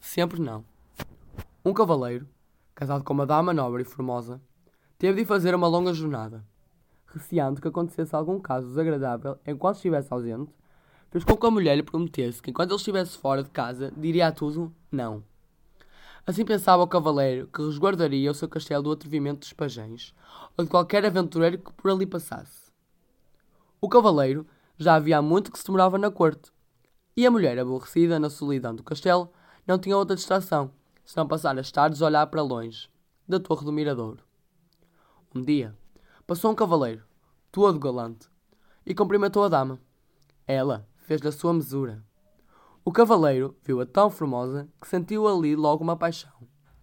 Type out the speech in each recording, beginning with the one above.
sempre não. Um cavaleiro, casado com uma dama nobre e formosa, teve de fazer uma longa jornada. Receando que acontecesse algum caso desagradável enquanto estivesse ausente, fez com que a mulher lhe prometesse que enquanto ele estivesse fora de casa, diria a tudo não. Assim pensava o cavaleiro que resguardaria o seu castelo do atrevimento dos pajães ou de qualquer aventureiro que por ali passasse. O cavaleiro já havia muito que se demorava na corte, e a mulher, aborrecida na solidão do castelo, não tinha outra distração, senão passar as tardes a olhar para longe, da torre do miradouro. Um dia, passou um cavaleiro, todo galante, e cumprimentou a dama. Ela fez-lhe a sua mesura. O cavaleiro viu-a tão formosa que sentiu ali logo uma paixão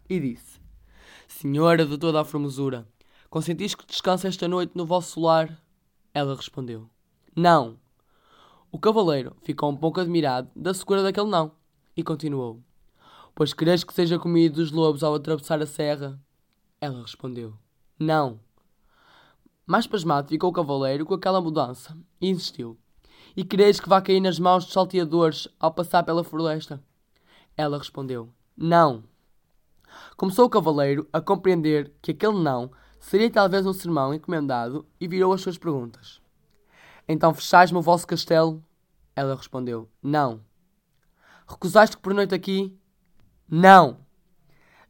e disse: Senhora de toda a formosura, consentis que descanse esta noite no vosso lar? Ela respondeu: Não. O cavaleiro ficou um pouco admirado da segura daquele não e continuou: Pois queres que seja comido dos lobos ao atravessar a serra? Ela respondeu: Não. Mais pasmado ficou o cavaleiro com aquela mudança e insistiu: e quereis que vá cair nas mãos dos salteadores ao passar pela floresta? Ela respondeu: Não. Começou o cavaleiro a compreender que aquele não seria talvez um sermão encomendado e virou as suas perguntas. Então fechais-me o vosso castelo? Ela respondeu: Não. Recusaste que por noite aqui? Não.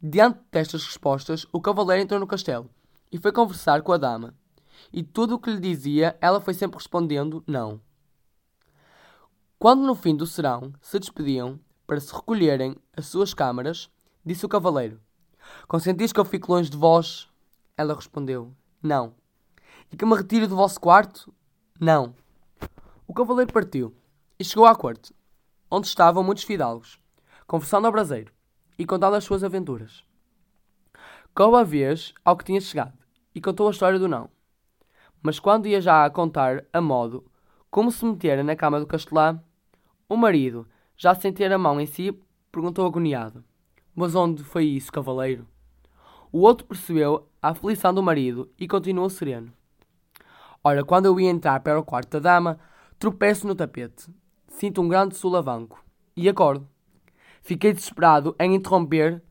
Diante destas respostas, o cavaleiro entrou no castelo e foi conversar com a dama. E tudo o que lhe dizia, ela foi sempre respondendo não. Quando no fim do serão se despediam para se recolherem às suas câmaras, disse o cavaleiro: Consentis que eu fique longe de vós? Ela respondeu: Não. E que me retire do vosso quarto? Não. O cavaleiro partiu e chegou à corte, onde estavam muitos fidalgos, conversando ao braseiro e contando as suas aventuras. Coube a vez ao que tinha chegado e contou a história do não. Mas quando ia já a contar a modo como se metera na cama do castelã, o marido, já sem ter a mão em si, perguntou agoniado: Mas onde foi isso, cavaleiro? O outro percebeu a aflição do marido e continuou sereno. Ora, quando eu ia entrar para o quarto da dama, tropeço no tapete. Sinto um grande sulavanco e acordo. Fiquei desesperado em interromper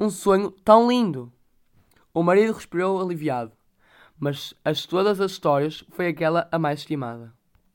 um sonho tão lindo. O marido respirou aliviado, mas as todas as histórias foi aquela a mais estimada.